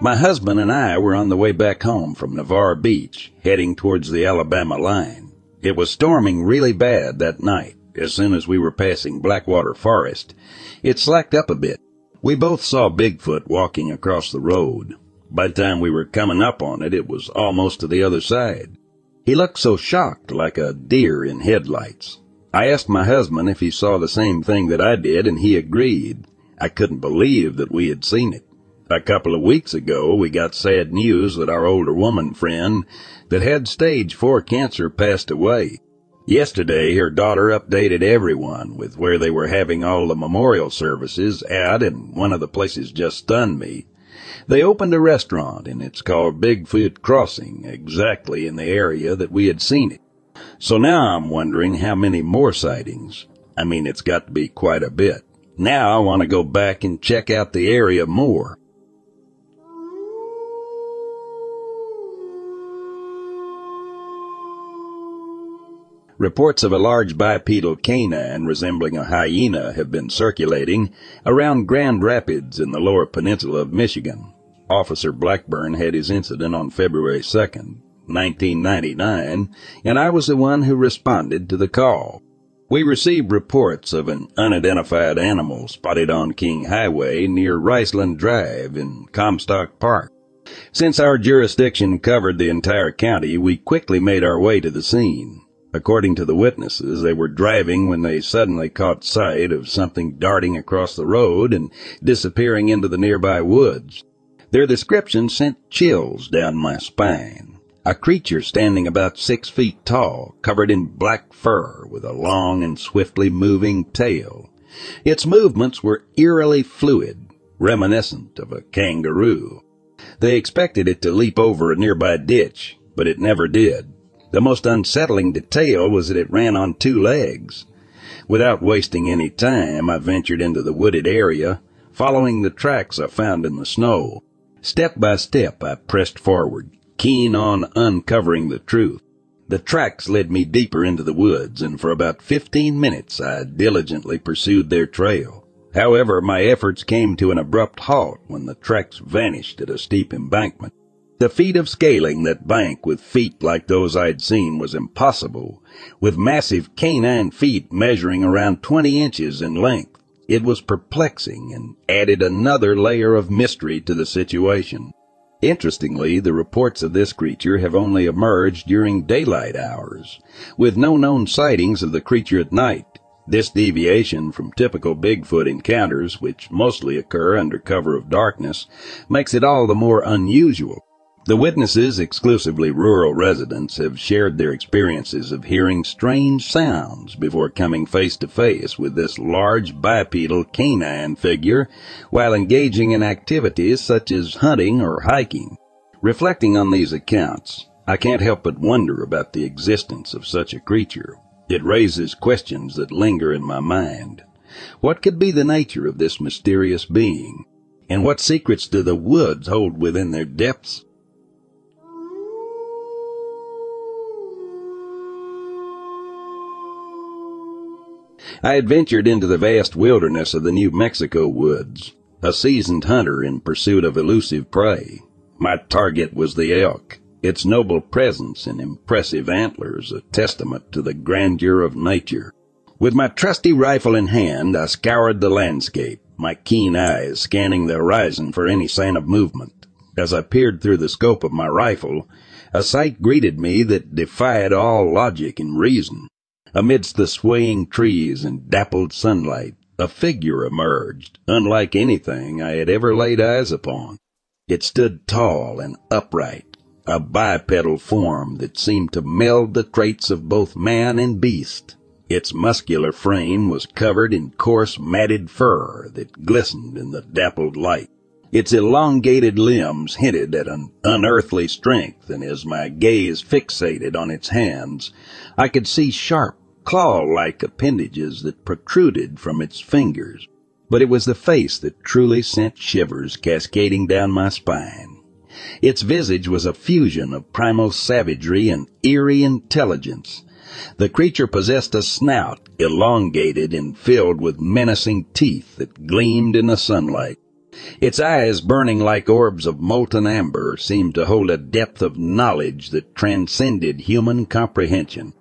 My husband and I were on the way back home from Navarre Beach, heading towards the Alabama line. It was storming really bad that night. As soon as we were passing Blackwater Forest, it slacked up a bit we both saw Bigfoot walking across the road. By the time we were coming up on it, it was almost to the other side. He looked so shocked, like a deer in headlights. I asked my husband if he saw the same thing that I did, and he agreed. I couldn't believe that we had seen it. A couple of weeks ago, we got sad news that our older woman friend that had stage four cancer passed away. Yesterday, her daughter updated everyone with where they were having all the memorial services at, and one of the places just stunned me. They opened a restaurant, and it's called Bigfoot Crossing, exactly in the area that we had seen it. So now I'm wondering how many more sightings. I mean, it's got to be quite a bit. Now I want to go back and check out the area more. Reports of a large bipedal canine resembling a hyena have been circulating around Grand Rapids in the lower peninsula of Michigan. Officer Blackburn had his incident on February 2nd, 1999, and I was the one who responded to the call. We received reports of an unidentified animal spotted on King Highway near Riceland Drive in Comstock Park. Since our jurisdiction covered the entire county, we quickly made our way to the scene. According to the witnesses, they were driving when they suddenly caught sight of something darting across the road and disappearing into the nearby woods. Their description sent chills down my spine. A creature standing about six feet tall, covered in black fur, with a long and swiftly moving tail. Its movements were eerily fluid, reminiscent of a kangaroo. They expected it to leap over a nearby ditch, but it never did. The most unsettling detail was that it ran on two legs. Without wasting any time, I ventured into the wooded area, following the tracks I found in the snow. Step by step, I pressed forward, keen on uncovering the truth. The tracks led me deeper into the woods, and for about fifteen minutes I diligently pursued their trail. However, my efforts came to an abrupt halt when the tracks vanished at a steep embankment. The feat of scaling that bank with feet like those I'd seen was impossible, with massive canine feet measuring around twenty inches in length. It was perplexing and added another layer of mystery to the situation. Interestingly, the reports of this creature have only emerged during daylight hours, with no known sightings of the creature at night. This deviation from typical Bigfoot encounters, which mostly occur under cover of darkness, makes it all the more unusual. The witnesses, exclusively rural residents, have shared their experiences of hearing strange sounds before coming face to face with this large bipedal canine figure while engaging in activities such as hunting or hiking. Reflecting on these accounts, I can't help but wonder about the existence of such a creature. It raises questions that linger in my mind. What could be the nature of this mysterious being? And what secrets do the woods hold within their depths? I had ventured into the vast wilderness of the New Mexico woods, a seasoned hunter in pursuit of elusive prey. My target was the elk, its noble presence and impressive antlers a testament to the grandeur of nature. With my trusty rifle in hand, I scoured the landscape, my keen eyes scanning the horizon for any sign of movement. As I peered through the scope of my rifle, a sight greeted me that defied all logic and reason. Amidst the swaying trees and dappled sunlight, a figure emerged, unlike anything I had ever laid eyes upon. It stood tall and upright, a bipedal form that seemed to meld the traits of both man and beast. Its muscular frame was covered in coarse matted fur that glistened in the dappled light. Its elongated limbs hinted at an unearthly strength, and as my gaze fixated on its hands, I could see sharp claw-like appendages that protruded from its fingers, but it was the face that truly sent shivers cascading down my spine. Its visage was a fusion of primal savagery and eerie intelligence. The creature possessed a snout elongated and filled with menacing teeth that gleamed in the sunlight. Its eyes, burning like orbs of molten amber, seemed to hold a depth of knowledge that transcended human comprehension.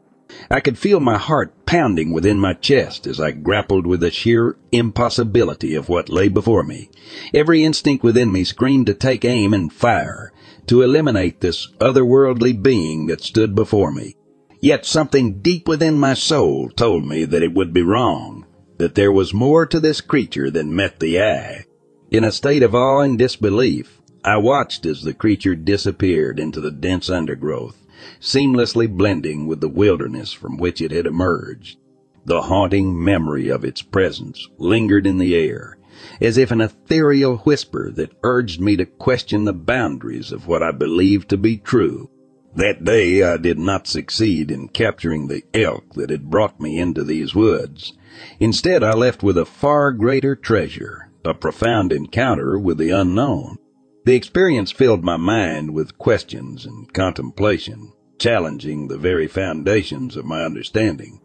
I could feel my heart pounding within my chest as I grappled with the sheer impossibility of what lay before me. Every instinct within me screamed to take aim and fire, to eliminate this otherworldly being that stood before me. Yet something deep within my soul told me that it would be wrong, that there was more to this creature than met the eye. In a state of awe and disbelief, I watched as the creature disappeared into the dense undergrowth seamlessly blending with the wilderness from which it had emerged. The haunting memory of its presence lingered in the air, as if an ethereal whisper that urged me to question the boundaries of what I believed to be true. That day I did not succeed in capturing the elk that had brought me into these woods. Instead, I left with a far greater treasure, a profound encounter with the unknown. The experience filled my mind with questions and contemplation. challenging the very foundations of my understanding.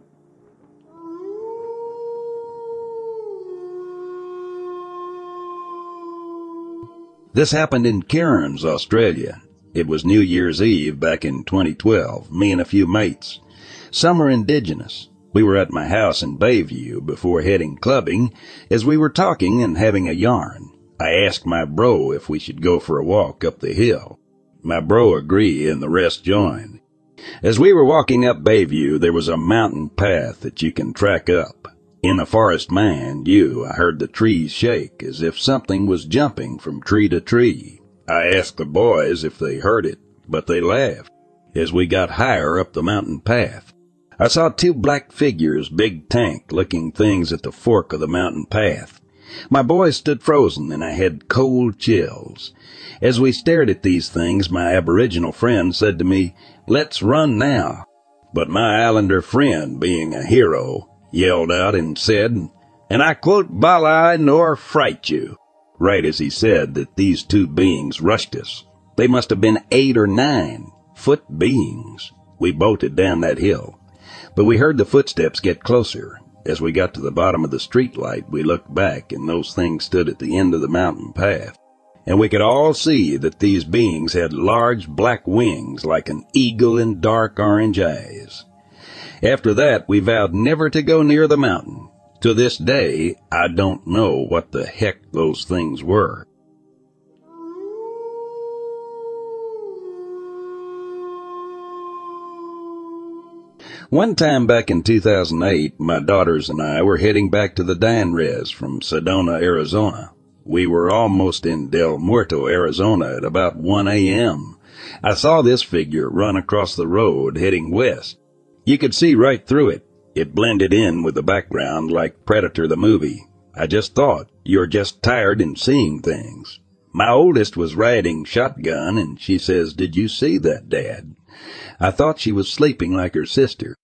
This happened in Cairns, Australia. It was New Year's Eve back in 2012, me and a few mates. Some are indigenous. We were at my house in Bayview before heading clubbing as we were talking and having a yarn. I asked my bro if we should go for a walk up the hill. My bro agreed and the rest joined. As we were walking up Bayview, there was a mountain path that you can track up. In a forest mind you, I heard the trees shake as if something was jumping from tree to tree. I asked the boys if they heard it, but they laughed. As we got higher up the mountain path, I saw two black figures, big tank looking things at the fork of the mountain path. My boys stood frozen and I had cold chills. As we stared at these things, my aboriginal friend said to me, let's run now. But my islander friend, being a hero, yelled out and said, and I quote Bala nor fright you, right as he said that these two beings rushed us. They must have been eight or nine foot beings. We bolted down that hill, but we heard the footsteps get closer. As we got to the bottom of the street light, we looked back and those things stood at the end of the mountain path. And we could all see that these beings had large black wings like an eagle and dark orange eyes. After that, we vowed never to go near the mountain. To this day, I don't know what the heck those things were. One time back in 2008, my daughters and I were heading back to the Dan Res from Sedona, Arizona. We were almost in Del Muerto, Arizona at about 1 a.m. I saw this figure run across the road heading west. You could see right through it. It blended in with the background like Predator the movie. I just thought, you're just tired in seeing things. My oldest was riding shotgun and she says, did you see that, Dad? I thought she was sleeping like her sister.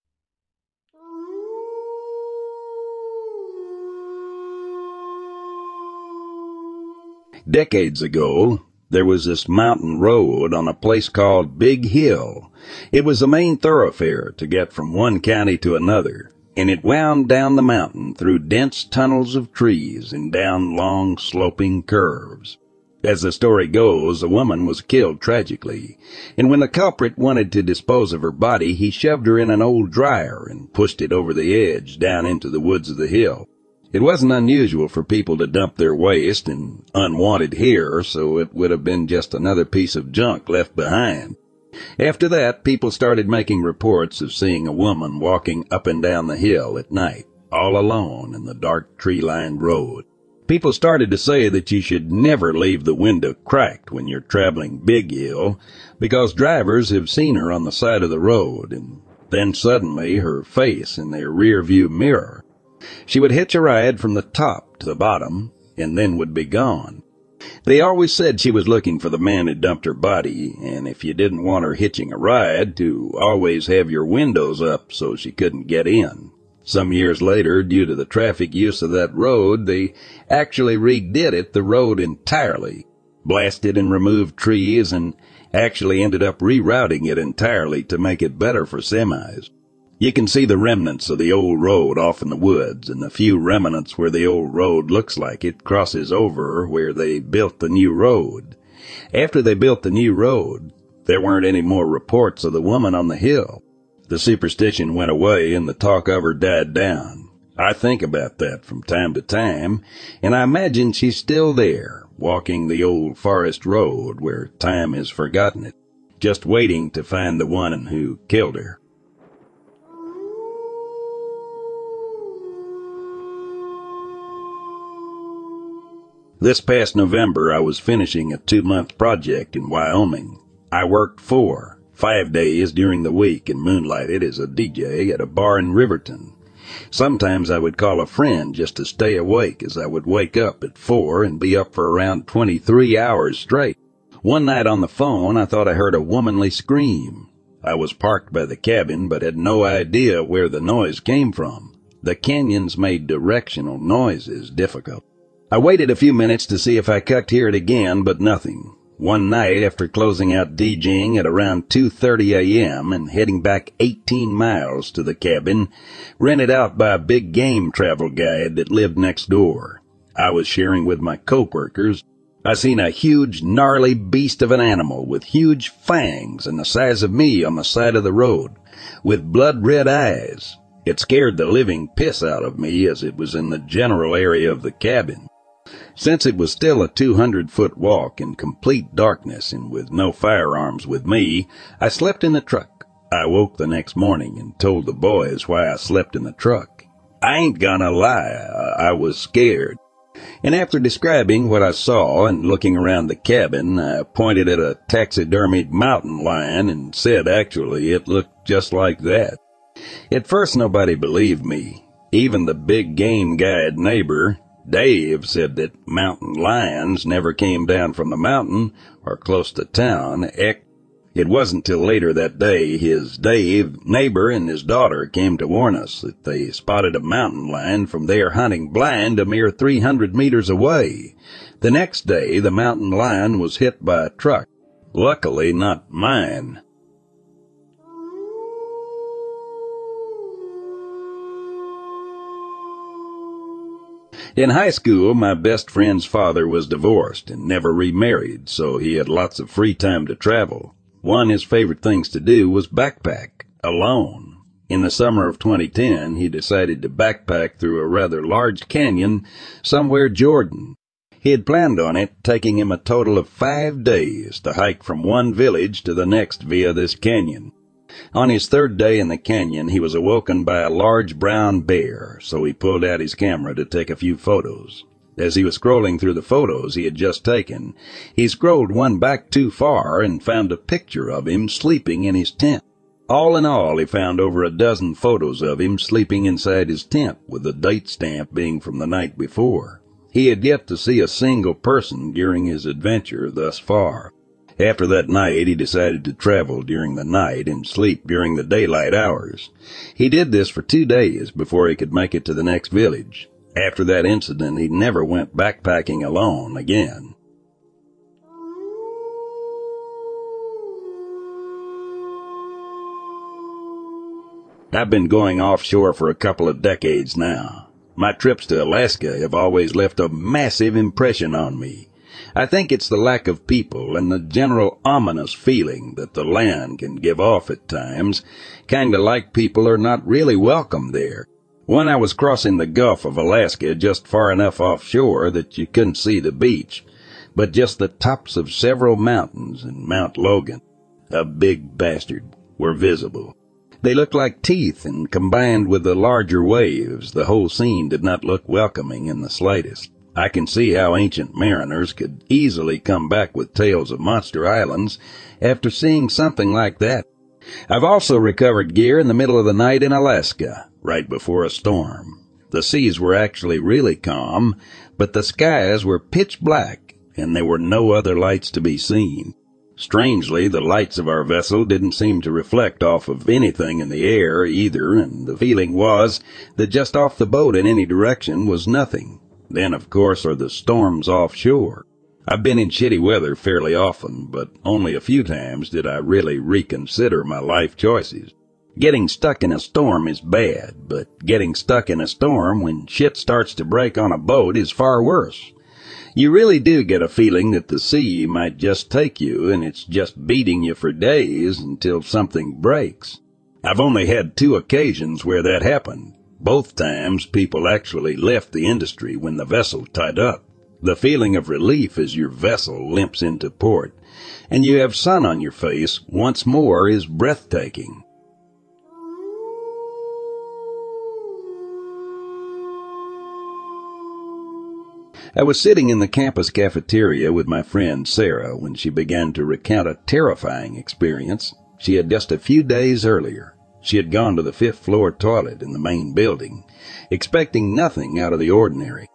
Decades ago, there was this mountain road on a place called Big Hill it was the main thoroughfare to get from one county to another, and it wound down the mountain through dense tunnels of trees and down long sloping curves. As the story goes, a woman was killed tragically, and when the culprit wanted to dispose of her body, he shoved her in an old dryer and pushed it over the edge down into the woods of the hill. It wasn't unusual for people to dump their waste and unwanted here, so it would have been just another piece of junk left behind. After that, people started making reports of seeing a woman walking up and down the hill at night, all alone in the dark tree-lined road. People started to say that you should never leave the window cracked when you're traveling Big Hill, because drivers have seen her on the side of the road, and then suddenly her face in their rear view mirror. She would hitch a ride from the top to the bottom, and then would be gone. They always said she was looking for the man who dumped her body, and if you didn't want her hitching a ride, to always have your windows up so she couldn't get in. Some years later, due to the traffic use of that road, they actually redid it, the road entirely, blasted and removed trees, and actually ended up rerouting it entirely to make it better for semis. You can see the remnants of the old road off in the woods, and the few remnants where the old road looks like it crosses over where they built the new road. After they built the new road, there weren't any more reports of the woman on the hill. The superstition went away and the talk of her died down. I think about that from time to time, and I imagine she's still there, walking the old forest road where time has forgotten it, just waiting to find the one who killed her. This past November, I was finishing a two month project in Wyoming. I worked four, five days during the week and moonlighted as a DJ at a bar in Riverton. Sometimes I would call a friend just to stay awake as I would wake up at four and be up for around 23 hours straight. One night on the phone, I thought I heard a womanly scream. I was parked by the cabin, but had no idea where the noise came from. The canyons made directional noises difficult. I waited a few minutes to see if I could hear it again, but nothing. One night after closing out DJing at around 2.30 a.m. and heading back 18 miles to the cabin, rented out by a big game travel guide that lived next door. I was sharing with my co-workers. I seen a huge, gnarly beast of an animal with huge fangs and the size of me on the side of the road, with blood red eyes. It scared the living piss out of me as it was in the general area of the cabin. Since it was still a 200 foot walk in complete darkness and with no firearms with me, I slept in the truck. I woke the next morning and told the boys why I slept in the truck. I ain't gonna lie, I was scared. And after describing what I saw and looking around the cabin, I pointed at a taxidermied mountain lion and said actually it looked just like that. At first nobody believed me. Even the big game guide neighbor, Dave, said that mountain lions never came down from the mountain or close to town. It wasn't till later that day his Dave, neighbor, and his daughter came to warn us that they spotted a mountain lion from there hunting blind a mere 300 meters away. The next day the mountain lion was hit by a truck. Luckily not mine. In high school, my best friend's father was divorced and never remarried, so he had lots of free time to travel. One of his favorite things to do was backpack, alone. In the summer of 2010, he decided to backpack through a rather large canyon somewhere Jordan. He had planned on it taking him a total of five days to hike from one village to the next via this canyon. On his third day in the canyon, he was awoken by a large brown bear, so he pulled out his camera to take a few photos. As he was scrolling through the photos he had just taken, he scrolled one back too far and found a picture of him sleeping in his tent. All in all, he found over a dozen photos of him sleeping inside his tent with the date stamp being from the night before. He had yet to see a single person during his adventure thus far. After that night, he decided to travel during the night and sleep during the daylight hours. He did this for two days before he could make it to the next village. After that incident, he never went backpacking alone again. I've been going offshore for a couple of decades now. My trips to Alaska have always left a massive impression on me. I think it's the lack of people and the general ominous feeling that the land can give off at times, kinda like people are not really welcome there. When I was crossing the Gulf of Alaska just far enough offshore that you couldn't see the beach, but just the tops of several mountains and Mount Logan, a big bastard, were visible. They looked like teeth, and combined with the larger waves, the whole scene did not look welcoming in the slightest. I can see how ancient mariners could easily come back with tales of monster islands after seeing something like that. I've also recovered gear in the middle of the night in Alaska, right before a storm. The seas were actually really calm, but the skies were pitch black, and there were no other lights to be seen. Strangely, the lights of our vessel didn't seem to reflect off of anything in the air either, and the feeling was that just off the boat in any direction was nothing. Then, of course, are the storms offshore. I've been in shitty weather fairly often, but only a few times did I really reconsider my life choices. Getting stuck in a storm is bad, but getting stuck in a storm when shit starts to break on a boat is far worse. You really do get a feeling that the sea might just take you and it's just beating you for days until something breaks. I've only had two occasions where that happened, both times people actually left the industry when the vessel tied up. The feeling of relief as your vessel limps into port and you have sun on your face once more is breathtaking. I was sitting in the campus cafeteria with my friend Sarah when she began to recount a terrifying experience she had just a few days earlier. She had gone to the fifth floor toilet in the main building, expecting nothing out of the ordinary.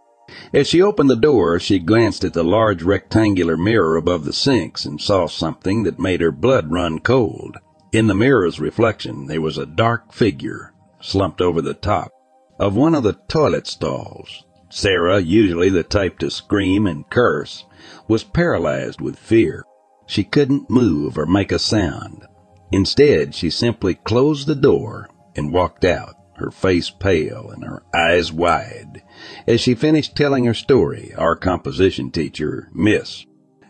As she opened the door, she glanced at the large rectangular mirror above the sinks and saw something that made her blood run cold. In the mirror's reflection, there was a dark figure slumped over the top of one of the toilet stalls. Sarah, usually the type to scream and curse, was paralyzed with fear. She couldn't move or make a sound. Instead, she simply closed the door and walked out, her face pale and her eyes wide. As she finished telling her story, our composition teacher, Miss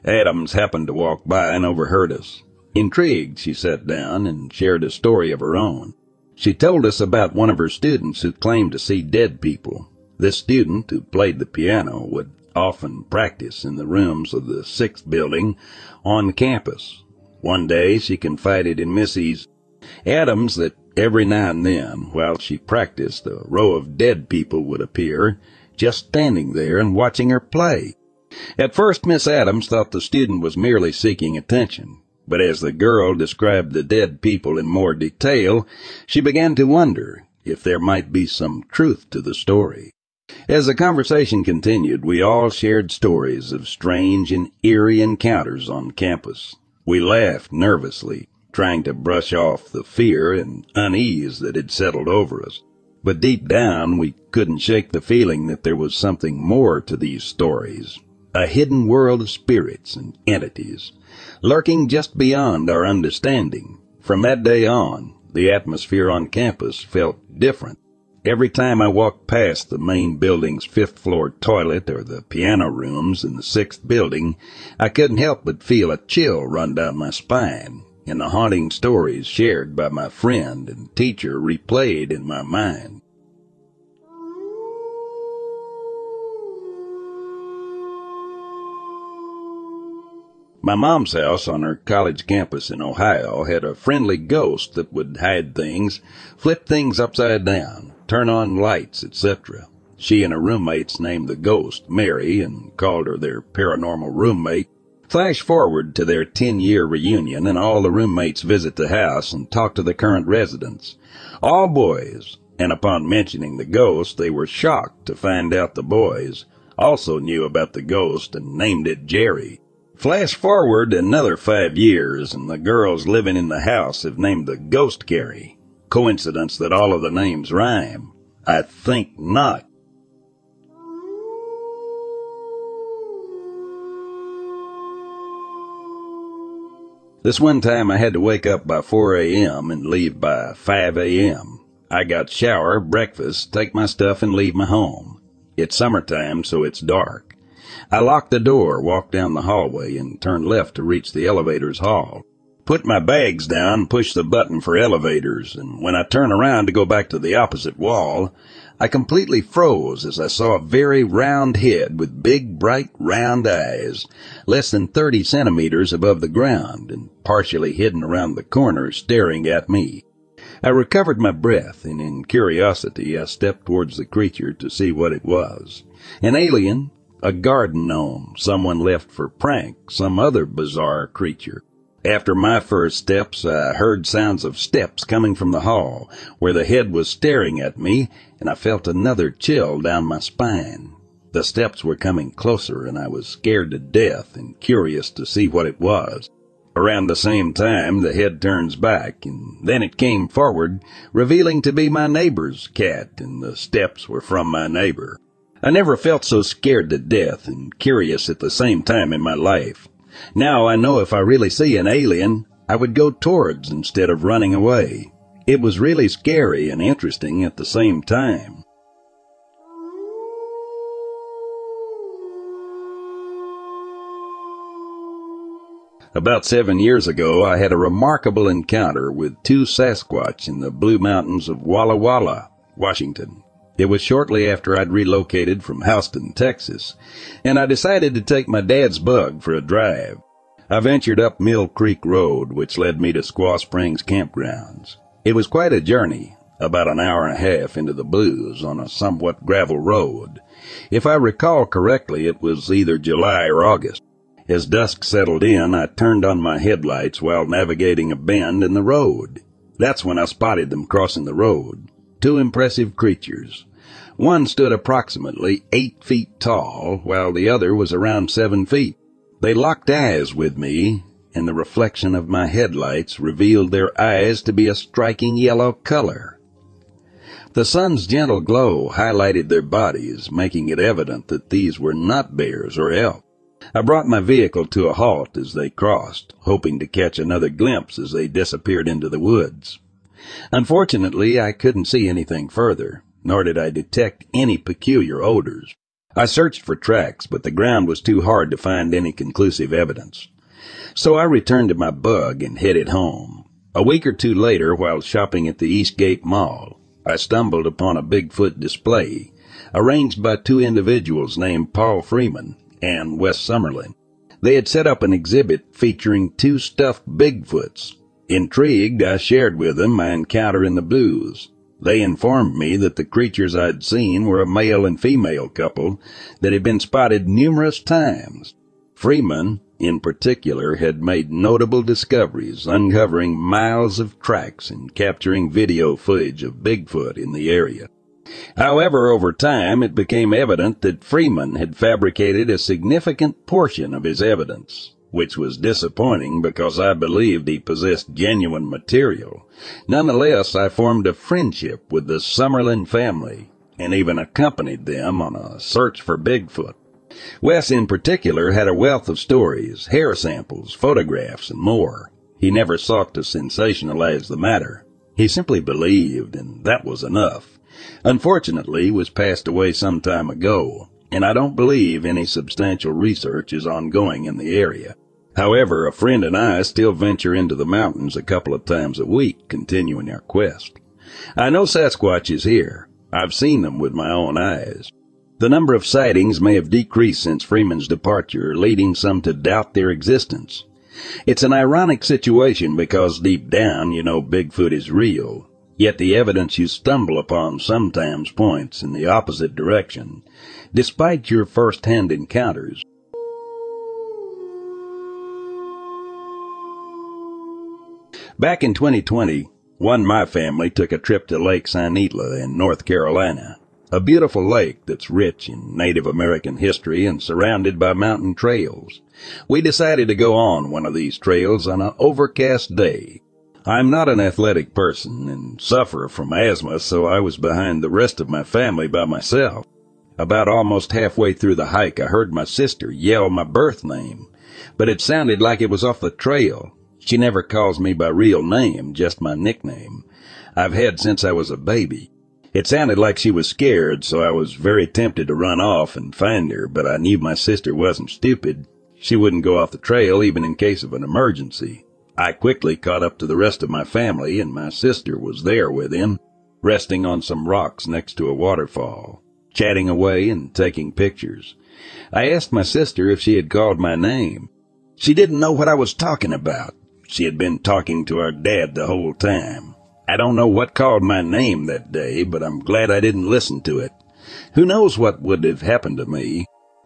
Adams, happened to walk by and overheard us. Intrigued, she sat down and shared a story of her own. She told us about one of her students who claimed to see dead people. This student, who played the piano, would often practice in the rooms of the sixth building on campus. One day she confided in Mrs. Adams that every now and then, while she practiced, a row of dead people would appear, just standing there and watching her play. At first, Miss Adams thought the student was merely seeking attention, but as the girl described the dead people in more detail, she began to wonder if there might be some truth to the story. As the conversation continued, we all shared stories of strange and eerie encounters on campus. We laughed nervously, trying to brush off the fear and unease that had settled over us. But deep down, we couldn't shake the feeling that there was something more to these stories. A hidden world of spirits and entities, lurking just beyond our understanding. From that day on, the atmosphere on campus felt different. Every time I walked past the main building's fifth floor toilet or the piano rooms in the sixth building, I couldn't help but feel a chill run down my spine and the haunting stories shared by my friend and teacher replayed in my mind. My mom's house on her college campus in Ohio had a friendly ghost that would hide things, flip things upside down, turn on lights, etc. She and her roommates named the ghost Mary and called her their paranormal roommate Flash forward to their 10 year reunion and all the roommates visit the house and talk to the current residents. All boys, and upon mentioning the ghost, they were shocked to find out the boys also knew about the ghost and named it Jerry. Flash forward another five years and the girls living in the house have named the ghost Gary. Coincidence that all of the names rhyme? I think not. This one time I had to wake up by 4 a.m. and leave by 5 a.m. I got shower, breakfast, take my stuff and leave my home. It's summertime, so it's dark. I locked the door, walked down the hallway, and turned left to reach the elevator's hall. Put my bags down, pushed the button for elevators, and when I turned around to go back to the opposite wall, I completely froze as I saw a very round head with big, bright, round eyes, less than 30 centimeters above the ground and partially hidden around the corner, staring at me. I recovered my breath, and in curiosity I stepped towards the creature to see what it was. An alien, a garden gnome, someone left for prank, some other bizarre creature. After my first steps, I heard sounds of steps coming from the hall, where the head was staring at me, and I felt another chill down my spine. The steps were coming closer, and I was scared to death and curious to see what it was. Around the same time, the head turns back, and then it came forward, revealing to be my neighbor's cat, and the steps were from my neighbor. I never felt so scared to death and curious at the same time in my life. Now I know if I really see an alien, I would go towards instead of running away. It was really scary and interesting at the same time. About seven years ago, I had a remarkable encounter with two Sasquatch in the Blue Mountains of Walla Walla, Washington. It was shortly after I'd relocated from Houston, Texas, and I decided to take my dad's bug for a drive. I ventured up Mill Creek Road, which led me to Squaw Springs campgrounds. It was quite a journey, about an hour and a half into the blues on a somewhat gravel road. If I recall correctly, it was either July or August. As dusk settled in, I turned on my headlights while navigating a bend in the road. That's when I spotted them crossing the road. Two impressive creatures, one stood approximately eight feet tall, while the other was around seven feet. They locked eyes with me, and the reflection of my headlights revealed their eyes to be a striking yellow color. The sun's gentle glow highlighted their bodies, making it evident that these were not bears or elk. I brought my vehicle to a halt as they crossed, hoping to catch another glimpse as they disappeared into the woods. Unfortunately, I couldn't see anything further, nor did I detect any peculiar odors. I searched for tracks, but the ground was too hard to find any conclusive evidence. So I returned to my bug and headed home. A week or two later, while shopping at the Eastgate Mall, I stumbled upon a Bigfoot display arranged by two individuals named Paul Freeman and Wes Sumerlin. They had set up an exhibit featuring two stuffed Bigfoots. Intrigued, I shared with them my encounter in the blues. They informed me that the creatures I'd seen were a male and female couple that had been spotted numerous times. Freeman, in particular, had made notable discoveries, uncovering miles of tracks and capturing video footage of Bigfoot in the area. However, over time, it became evident that Freeman had fabricated a significant portion of his evidence, which was disappointing because I believed he possessed genuine material. Nonetheless, I formed a friendship with the Sumerlin family and even accompanied them on a search for Bigfoot. Wes in particular had a wealth of stories, hair samples, photographs, and more. He never sought to sensationalize the matter. He simply believed, and that was enough unfortunately he was passed away some time ago, and I don't believe any substantial research is ongoing in the area. However, a friend and I still venture into the mountains a couple of times a week, continuing our quest. I know Sasquatch is here. I've seen them with my own eyes. The number of sightings may have decreased since Freeman's departure, leading some to doubt their existence. It's an ironic situation because deep down you know Bigfoot is real, Yet the evidence you stumble upon sometimes points in the opposite direction, despite your first-hand encounters. Back in 2020, one my family took a trip to Lake Santeetlah in North Carolina, a beautiful lake that's rich in Native American history and surrounded by mountain trails. We decided to go on one of these trails on an overcast day I'm not an athletic person and suffer from asthma, so I was behind the rest of my family by myself. About almost halfway through the hike, I heard my sister yell my birth name, but it sounded like it was off the trail. She never calls me by real name, just my nickname. I've had since I was a baby. It sounded like she was scared, so I was very tempted to run off and find her, but I knew my sister wasn't stupid. She wouldn't go off the trail even in case of an emergency. I quickly caught up to the rest of my family, and my sister was there with him, resting on some rocks next to a waterfall, chatting away and taking pictures. I asked my sister if she had called my name. She didn't know what I was talking about. She had been talking to her dad the whole time. I don't know what called my name that day, but I'm glad I didn't listen to it. Who knows what would have happened to me?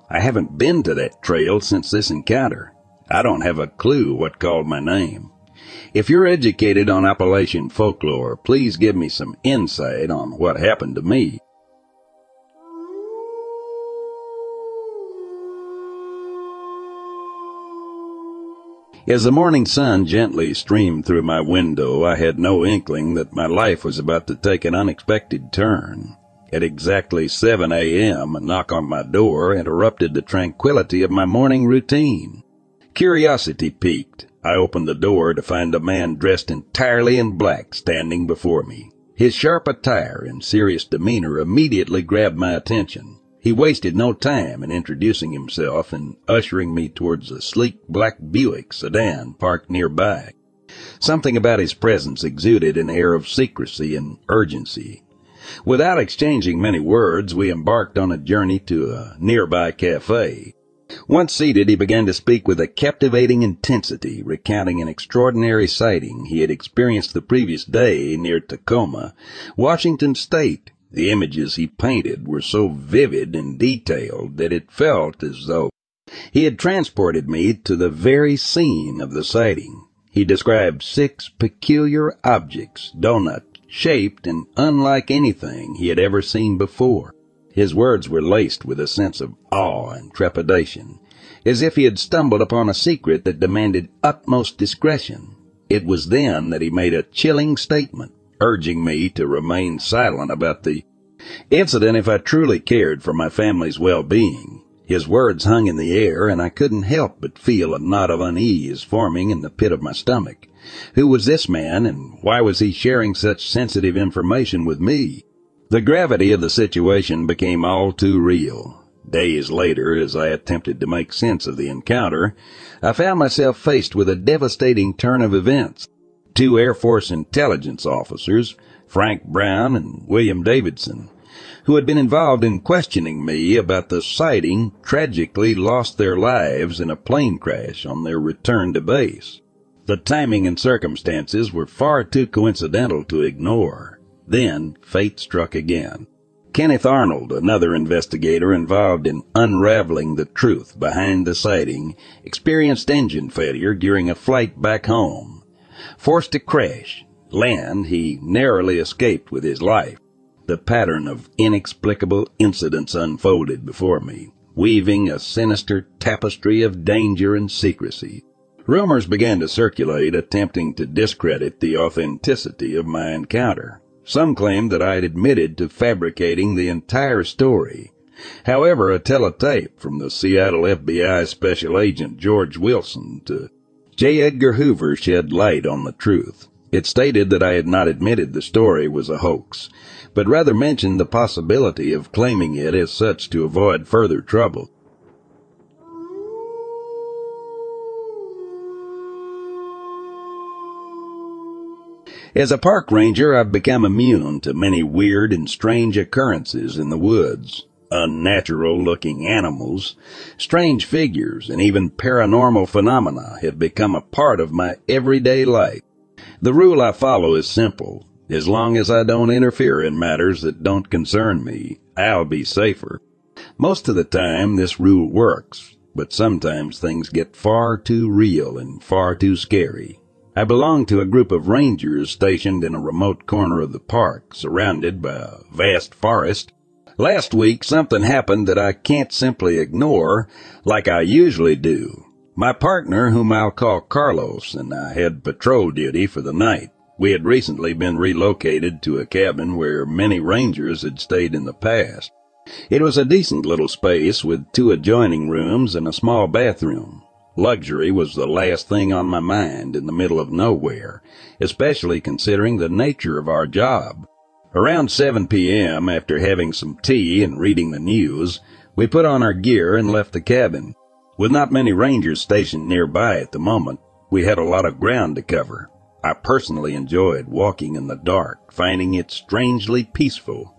I haven't been to that trail since this encounter. I don't have a clue what called my name. If you're educated on Appalachian folklore, please give me some insight on what happened to me. As the morning sun gently streamed through my window, I had no inkling that my life was about to take an unexpected turn. At exactly 7 a.m., a knock on my door interrupted the tranquility of my morning routine. Curiosity piqued. I opened the door to find a man dressed entirely in black standing before me. His sharp attire and serious demeanor immediately grabbed my attention. He wasted no time in introducing himself and ushering me towards a sleek black Buick sedan parked nearby. Something about his presence exuded an air of secrecy and urgency. Without exchanging many words, we embarked on a journey to a nearby cafe. Once seated, he began to speak with a captivating intensity, recounting an extraordinary sighting he had experienced the previous day near Tacoma, Washington State. The images he painted were so vivid and detailed that it felt as though he had transported me to the very scene of the sighting. He described six peculiar objects, donut shaped and unlike anything he had ever seen before. His words were laced with a sense of awe and trepidation, as if he had stumbled upon a secret that demanded utmost discretion. It was then that he made a chilling statement, urging me to remain silent about the incident if I truly cared for my family's well-being. His words hung in the air, and I couldn't help but feel a knot of unease forming in the pit of my stomach. Who was this man, and why was he sharing such sensitive information with me? The gravity of the situation became all too real. Days later, as I attempted to make sense of the encounter, I found myself faced with a devastating turn of events. Two Air Force intelligence officers, Frank Brown and William Davidson, who had been involved in questioning me about the sighting, tragically lost their lives in a plane crash on their return to base. The timing and circumstances were far too coincidental to ignore. Then fate struck again. Kenneth Arnold, another investigator involved in unraveling the truth behind the sighting, experienced engine failure during a flight back home. Forced to crash, land, he narrowly escaped with his life. The pattern of inexplicable incidents unfolded before me, weaving a sinister tapestry of danger and secrecy. Rumors began to circulate attempting to discredit the authenticity of my encounter. Some claimed that I had admitted to fabricating the entire story. However, a teletype from the Seattle FBI Special Agent George Wilson to J. Edgar Hoover shed light on the truth. It stated that I had not admitted the story was a hoax, but rather mentioned the possibility of claiming it as such to avoid further trouble. As a park ranger, I've become immune to many weird and strange occurrences in the woods. Unnatural looking animals, strange figures, and even paranormal phenomena have become a part of my everyday life. The rule I follow is simple. As long as I don't interfere in matters that don't concern me, I'll be safer. Most of the time, this rule works, but sometimes things get far too real and far too scary. I belong to a group of rangers stationed in a remote corner of the park, surrounded by a vast forest. Last week, something happened that I can't simply ignore like I usually do. My partner, whom I'll call Carlos, and I had patrol duty for the night. We had recently been relocated to a cabin where many rangers had stayed in the past. It was a decent little space with two adjoining rooms and a small bathroom. Luxury was the last thing on my mind in the middle of nowhere, especially considering the nature of our job. Around 7 p.m., after having some tea and reading the news, we put on our gear and left the cabin. With not many rangers stationed nearby at the moment, we had a lot of ground to cover. I personally enjoyed walking in the dark, finding it strangely peaceful.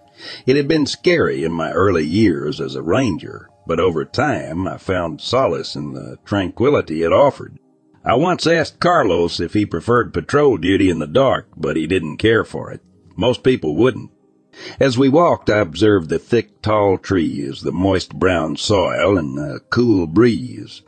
It had been scary in my early years as a ranger, but over time I found solace in the tranquility it offered. I once asked Carlos if he preferred patrol duty in the dark, but he didn't care for it. Most people wouldn't. As we walked, I observed the thick, tall trees, the moist brown soil, and the cool breeze.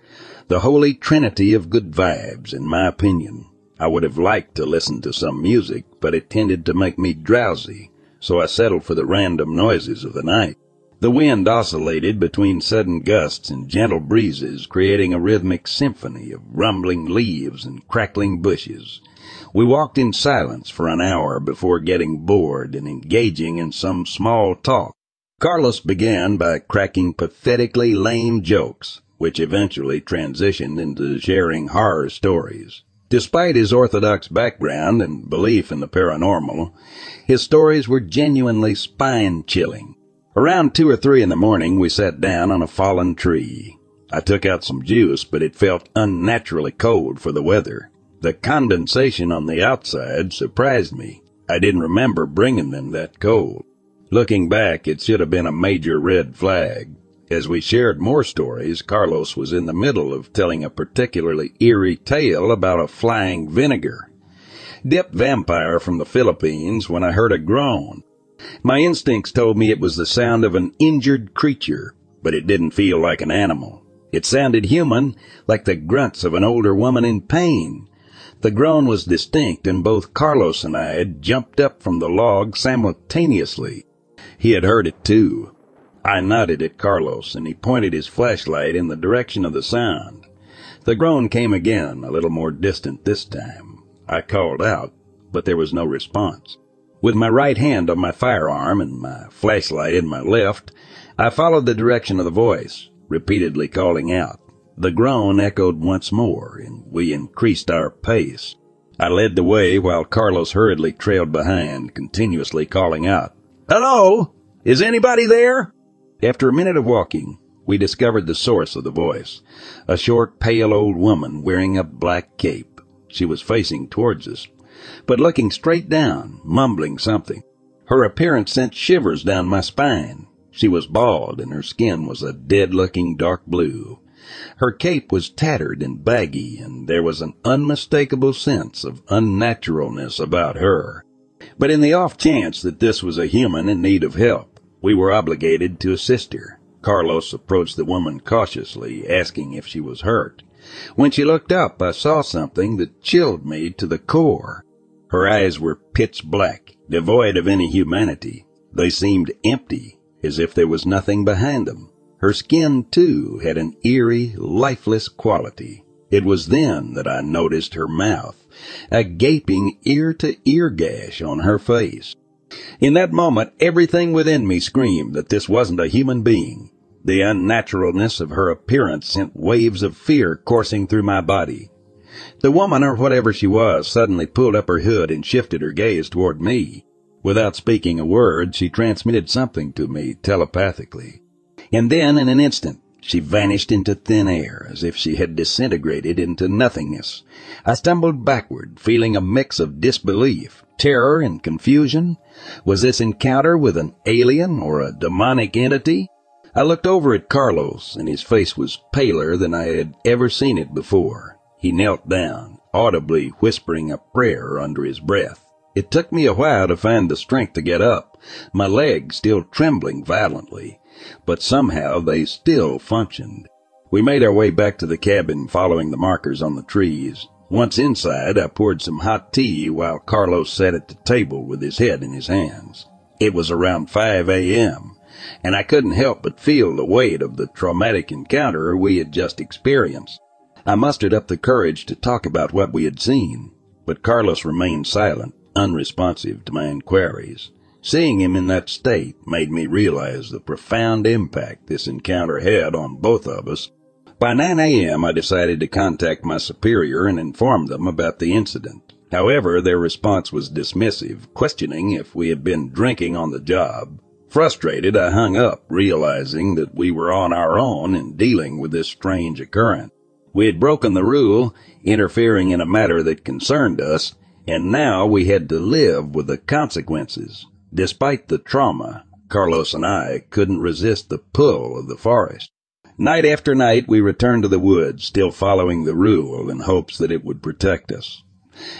The holy trinity of good vibes, in my opinion. I would have liked to listen to some music, but it tended to make me drowsy, so I settled for the random noises of the night. The wind oscillated between sudden gusts and gentle breezes, creating a rhythmic symphony of rumbling leaves and crackling bushes. We walked in silence for an hour before getting bored and engaging in some small talk. Carlos began by cracking pathetically lame jokes, which eventually transitioned into sharing horror stories. Despite his orthodox background and belief in the paranormal, his stories were genuinely spine chilling. Around two or three in the morning, we sat down on a fallen tree. I took out some juice, but it felt unnaturally cold for the weather. The condensation on the outside surprised me. I didn't remember bringing them that cold. Looking back, it should have been a major red flag. As we shared more stories, Carlos was in the middle of telling a particularly eerie tale about a flying vinegar. Dipped vampire from the Philippines when I heard a groan. My instincts told me it was the sound of an injured creature, but it didn't feel like an animal. It sounded human, like the grunts of an older woman in pain. The groan was distinct, and both Carlos and I had jumped up from the log simultaneously. He had heard it too. I nodded at Carlos, and he pointed his flashlight in the direction of the sound. The groan came again, a little more distant this time. I called out, but there was no response. With my right hand on my firearm and my flashlight in my left, I followed the direction of the voice. repeatedly calling out. The groan echoed once more, and we increased our pace. I led the way while Carlos hurriedly trailed behind, continuously calling out, Hello! Is anybody there? After a minute of walking, we discovered the source of the voice. A short, pale old woman wearing a black cape. She was facing towards us, but looking straight down, mumbling something. Her appearance sent shivers down my spine. She was bald and her skin was a dead looking dark blue. Her cape was tattered and baggy and there was an unmistakable sense of unnaturalness about her. But in the off chance that this was a human in need of help, we were obligated to assist her. Carlos approached the woman cautiously, asking if she was hurt. When she looked up, I saw something that chilled me to the core. Her eyes were pitch black, devoid of any humanity. They seemed empty, as if there was nothing behind them. Her skin, too, had an eerie, lifeless quality. It was then that I noticed her mouth, a gaping ear-to-ear gash on her face. In that moment, everything within me screamed that this wasn't a human being. The unnaturalness of her appearance sent waves of fear coursing through my body. The woman, or whatever she was, suddenly pulled up her hood and shifted her gaze toward me. Without speaking a word, she transmitted something to me telepathically. And then, in an instant, she vanished into thin air as if she had disintegrated into nothingness. I stumbled backward, feeling a mix of disbelief, terror, and confusion. Was this encounter with an alien or a demonic entity? I looked over at Carlos, and his face was paler than I had ever seen it before. He knelt down, audibly whispering a prayer under his breath. It took me a while to find the strength to get up, my legs still trembling violently, but somehow they still functioned. We made our way back to the cabin following the markers on the trees. Once inside, I poured some hot tea while Carlos sat at the table with his head in his hands. It was around 5 a.m., and I couldn't help but feel the weight of the traumatic encounter we had just experienced. I mustered up the courage to talk about what we had seen, but Carlos remained silent, unresponsive to my inquiries. Seeing him in that state made me realize the profound impact this encounter had on both of us. By 9 a.m., I decided to contact my superior and inform them about the incident. However, their response was dismissive, questioning if we had been drinking on the job. Frustrated, I hung up, realizing that we were on our own in dealing with this strange occurrence. We had broken the rule, interfering in a matter that concerned us, and now we had to live with the consequences. Despite the trauma, Carlos and I couldn't resist the pull of the forest. Night after night, we returned to the woods, still following the rule in hopes that it would protect us.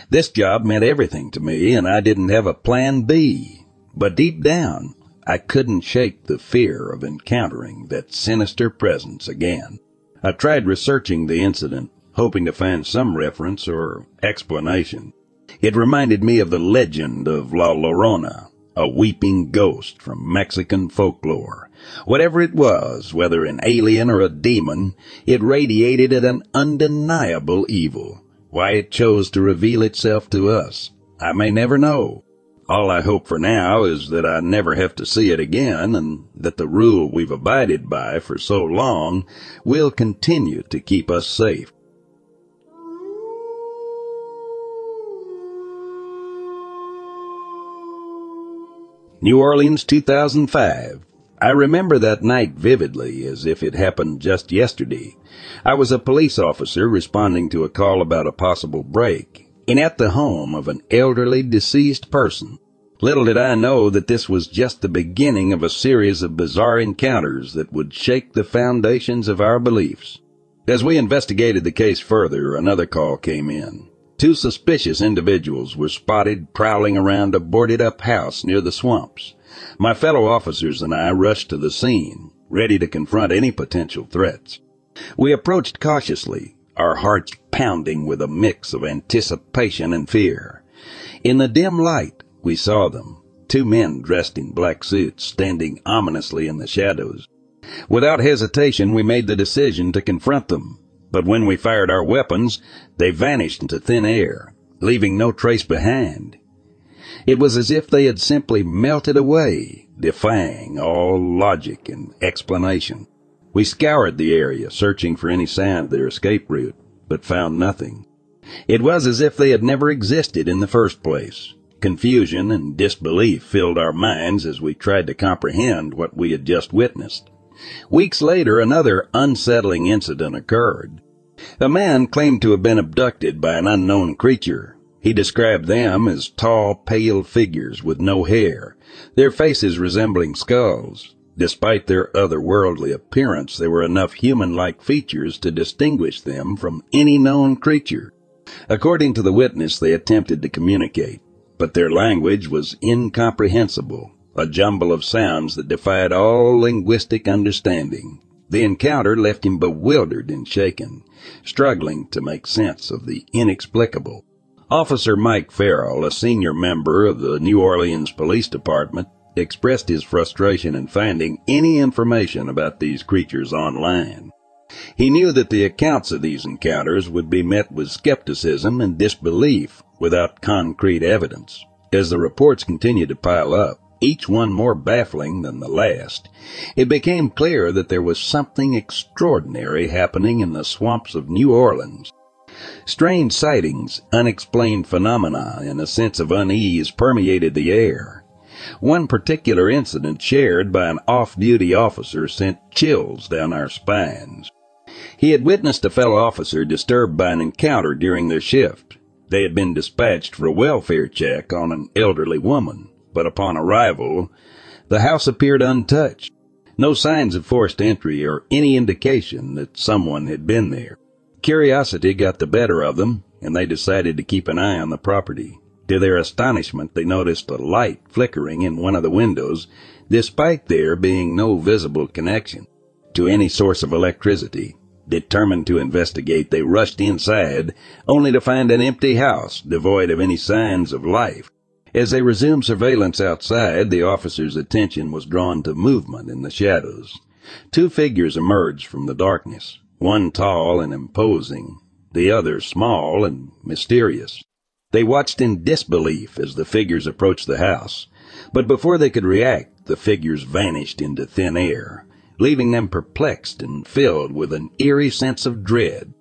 This job meant everything to me, and I didn't have a plan B. But deep down, I couldn't shake the fear of encountering that sinister presence again. I tried researching the incident, hoping to find some reference or explanation. It reminded me of the legend of La Llorona, a weeping ghost from Mexican folklore. Whatever it was, whether an alien or a demon, it radiated an undeniable evil. Why it chose to reveal itself to us, I may never know. All I hope for now is that I never have to see it again and that the rule we've abided by for so long will continue to keep us safe. New Orleans 2005. I remember that night vividly as if it happened just yesterday. I was a police officer responding to a call about a possible break and at the home of an elderly deceased person. Little did I know that this was just the beginning of a series of bizarre encounters that would shake the foundations of our beliefs. As we investigated the case further, another call came in. Two suspicious individuals were spotted prowling around a boarded up house near the swamps. My fellow officers and I rushed to the scene, ready to confront any potential threats. We approached cautiously, our hearts pounding with a mix of anticipation and fear. In the dim light, we saw them, two men dressed in black suits standing ominously in the shadows. Without hesitation, we made the decision to confront them. But when we fired our weapons, they vanished into thin air, leaving no trace behind. It was as if they had simply melted away, defying all logic and explanation. We scoured the area, searching for any sign of their escape route, but found nothing. It was as if they had never existed in the first place. Confusion and disbelief filled our minds as we tried to comprehend what we had just witnessed. Weeks later, another unsettling incident occurred. A man claimed to have been abducted by an unknown creature. He described them as tall, pale figures with no hair, their faces resembling skulls. Despite their otherworldly appearance, there were enough human-like features to distinguish them from any known creature. According to the witness, they attempted to communicate, but their language was incomprehensible, a jumble of sounds that defied all linguistic understanding. The encounter left him bewildered and shaken, struggling to make sense of the inexplicable. Officer Mike Farrell, a senior member of the New Orleans Police Department, expressed his frustration in finding any information about these creatures online. He knew that the accounts of these encounters would be met with skepticism and disbelief without concrete evidence. As the reports continued to pile up, each one more baffling than the last, it became clear that there was something extraordinary happening in the swamps of New Orleans. Strange sightings, unexplained phenomena, and a sense of unease permeated the air. One particular incident shared by an off-duty officer sent chills down our spines. He had witnessed a fellow officer disturbed by an encounter during their shift. They had been dispatched for a welfare check on an elderly woman, but upon arrival, the house appeared untouched. No signs of forced entry or any indication that someone had been there. Curiosity got the better of them, and they decided to keep an eye on the property. To their astonishment, they noticed a light flickering in one of the windows, despite there being no visible connection to any source of electricity. Determined to investigate, they rushed inside, only to find an empty house, devoid of any signs of life. As they resumed surveillance outside, the officer's attention was drawn to movement in the shadows. Two figures emerged from the darkness, one tall and imposing, the other small and mysterious. They watched in disbelief as the figures approached the house, but before they could react, the figures vanished into thin air, leaving them perplexed and filled with an eerie sense of dread.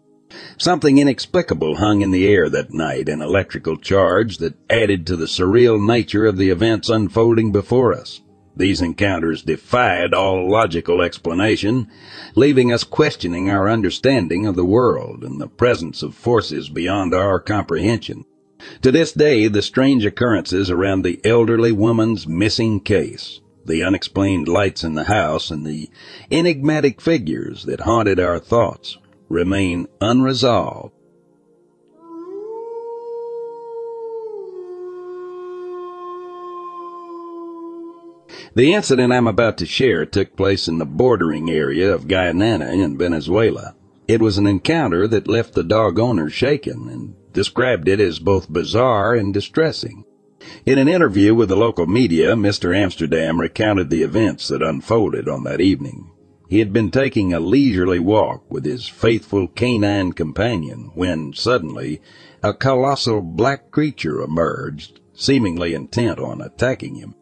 Something inexplicable hung in the air that night, an electrical charge that added to the surreal nature of the events unfolding before us. These encounters defied all logical explanation, leaving us questioning our understanding of the world and the presence of forces beyond our comprehension. To this day, the strange occurrences around the elderly woman's missing case, the unexplained lights in the house, and the enigmatic figures that haunted our thoughts remain unresolved. The incident I'm about to share took place in the bordering area of Guyana in Venezuela. It was an encounter that left the dog owner shaken and described it as both bizarre and distressing. In an interview with the local media, Mr. Amsterdam recounted the events that unfolded on that evening. He had been taking a leisurely walk with his faithful canine companion when suddenly a colossal black creature emerged, seemingly intent on attacking him.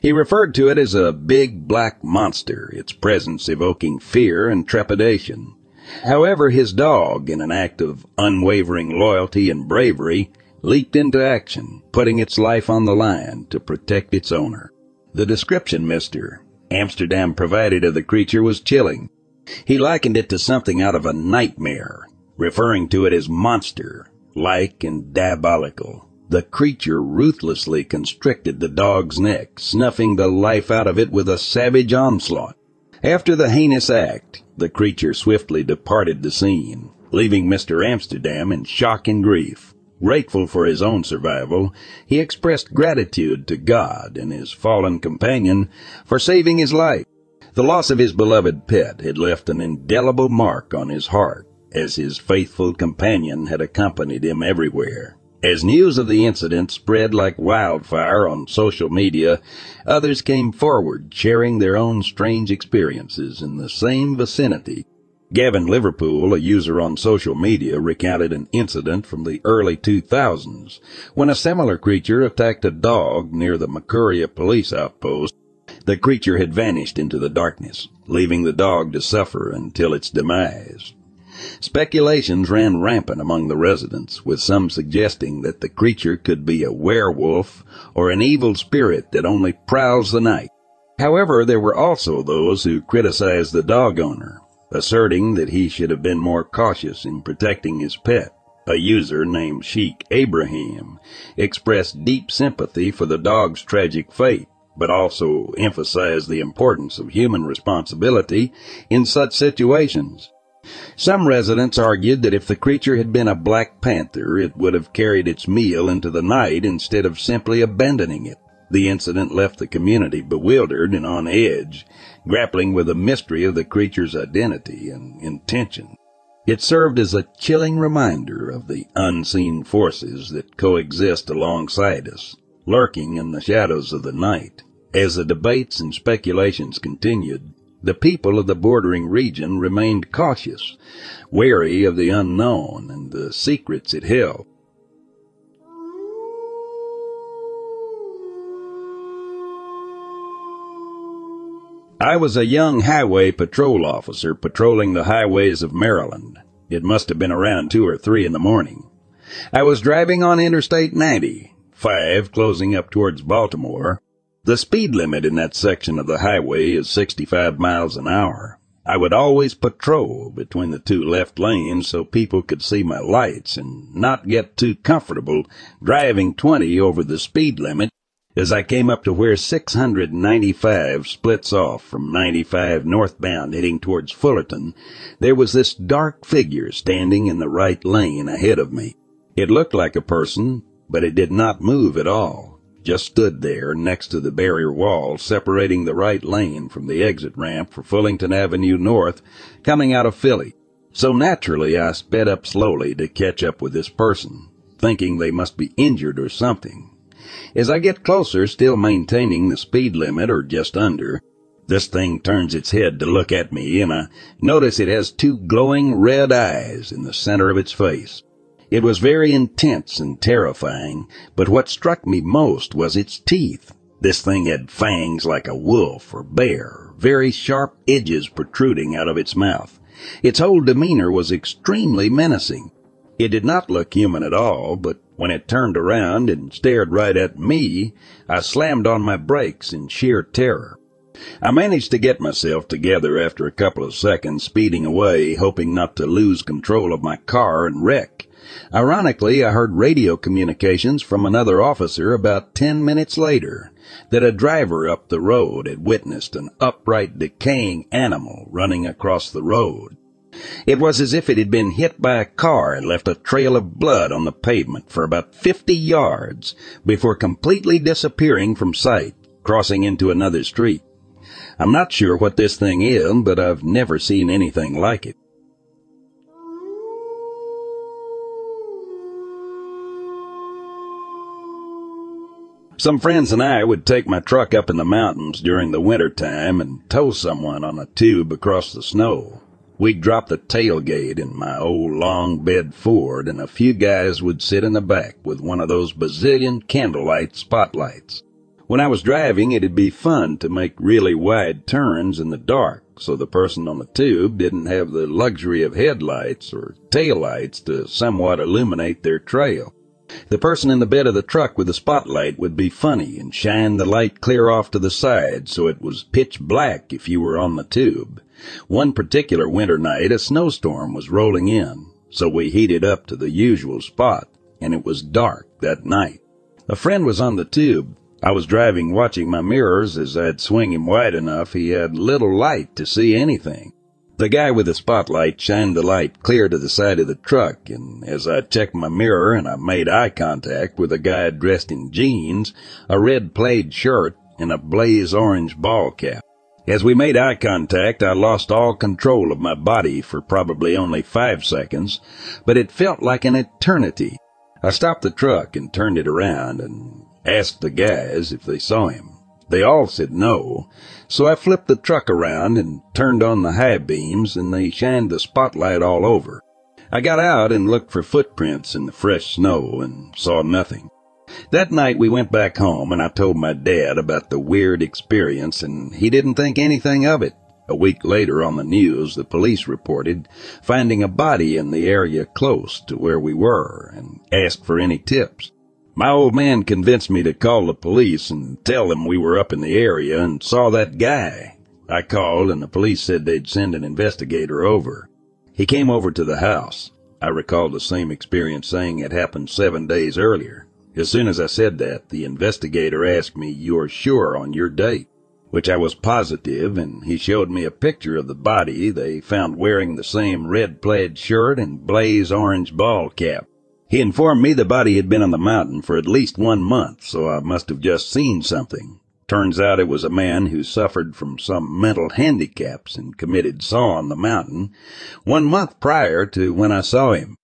He referred to it as a big black monster, its presence evoking fear and trepidation. However, his dog, in an act of unwavering loyalty and bravery, leaped into action, putting its life on the line to protect its owner. The description Mr. Amsterdam provided of the creature was chilling. He likened it to something out of a nightmare, referring to it as monster, like and diabolical. The creature ruthlessly constricted the dog's neck, snuffing the life out of it with a savage onslaught. After the heinous act, the creature swiftly departed the scene, leaving Mr. Amsterdam in shock and grief. Grateful for his own survival, he expressed gratitude to God and his fallen companion for saving his life. The loss of his beloved pet had left an indelible mark on his heart, as his faithful companion had accompanied him everywhere. As news of the incident spread like wildfire on social media, others came forward sharing their own strange experiences in the same vicinity. Gavin Liverpool, a user on social media, recounted an incident from the early 2000s when a similar creature attacked a dog near the Makuria police outpost. The creature had vanished into the darkness, leaving the dog to suffer until its demise. Speculations ran rampant among the residents, with some suggesting that the creature could be a werewolf or an evil spirit that only prowls the night. However, there were also those who criticized the dog owner, asserting that he should have been more cautious in protecting his pet. A user named Sheikh Abraham expressed deep sympathy for the dog's tragic fate, but also emphasized the importance of human responsibility in such situations. Some residents argued that if the creature had been a black panther, it would have carried its meal into the night instead of simply abandoning it. The incident left the community bewildered and on edge, grappling with the mystery of the creature's identity and intention. It served as a chilling reminder of the unseen forces that coexist alongside us, lurking in the shadows of the night. As the debates and speculations continued, the people of the bordering region remained cautious, wary of the unknown and the secrets it held. I was a young highway patrol officer patrolling the highways of Maryland. It must have been around two or three in the morning. I was driving on Interstate 90, 5 closing up towards Baltimore, the speed limit in that section of the highway is 65 miles an hour. I would always patrol between the two left lanes so people could see my lights and not get too comfortable driving 20 over the speed limit as I came up to where 695 splits off from 95 northbound heading towards Fullerton, there was this dark figure standing in the right lane ahead of me. It looked like a person, but it did not move at all just stood there next to the barrier wall separating the right lane from the exit ramp for Fullington Avenue North coming out of Philly. So naturally I sped up slowly to catch up with this person, thinking they must be injured or something. As I get closer, still maintaining the speed limit or just under, this thing turns its head to look at me and I notice it has two glowing red eyes in the center of its face. It was very intense and terrifying, but what struck me most was its teeth. This thing had fangs like a wolf or bear, very sharp edges protruding out of its mouth. Its whole demeanor was extremely menacing. It did not look human at all, but when it turned around and stared right at me, I slammed on my brakes in sheer terror. I managed to get myself together after a couple of seconds, speeding away, hoping not to lose control of my car and wreck. Ironically, I heard radio communications from another officer about ten minutes later that a driver up the road had witnessed an upright decaying animal running across the road. It was as if it had been hit by a car and left a trail of blood on the pavement for about 50 yards before completely disappearing from sight, crossing into another street. I'm not sure what this thing is, but I've never seen anything like it. Some friends and I would take my truck up in the mountains during the winter time and tow someone on a tube across the snow. We'd drop the tailgate in my old long bed Ford and a few guys would sit in the back with one of those bazillion candlelight spotlights. When I was driving, it'd be fun to make really wide turns in the dark so the person on the tube didn't have the luxury of headlights or taillights to somewhat illuminate their trail. The person in the bed of the truck with the spotlight would be funny and shine the light clear off to the side so it was pitch black if you were on the tube. One particular winter night, a snowstorm was rolling in, so we heated up to the usual spot, and it was dark that night. A friend was on the tube. I was driving watching my mirrors as I'd swing him wide enough he had little light to see anything. The guy with the spotlight shined the light clear to the side of the truck, and as I checked my mirror and I made eye contact with a guy dressed in jeans, a red plaid shirt, and a blaze orange ball cap. As we made eye contact, I lost all control of my body for probably only five seconds, but it felt like an eternity. I stopped the truck and turned it around and asked the guys if they saw him. They all said no, so I flipped the truck around and turned on the high beams and they shined the spotlight all over. I got out and looked for footprints in the fresh snow and saw nothing. That night we went back home and I told my dad about the weird experience and he didn't think anything of it. A week later on the news, the police reported finding a body in the area close to where we were and asked for any tips. My old man convinced me to call the police and tell them we were up in the area and saw that guy. I called and the police said they'd send an investigator over. He came over to the house. I recalled the same experience saying it happened seven days earlier. As soon as I said that, the investigator asked me, You're sure on your date? which I was positive, and he showed me a picture of the body they found wearing the same red plaid shirt and blaze orange ball cap. He informed me the body had been on the mountain for at least one month, so I must have just seen something. Turns out it was a man who suffered from some mental handicaps and committed saw on the mountain one month prior to when I saw him.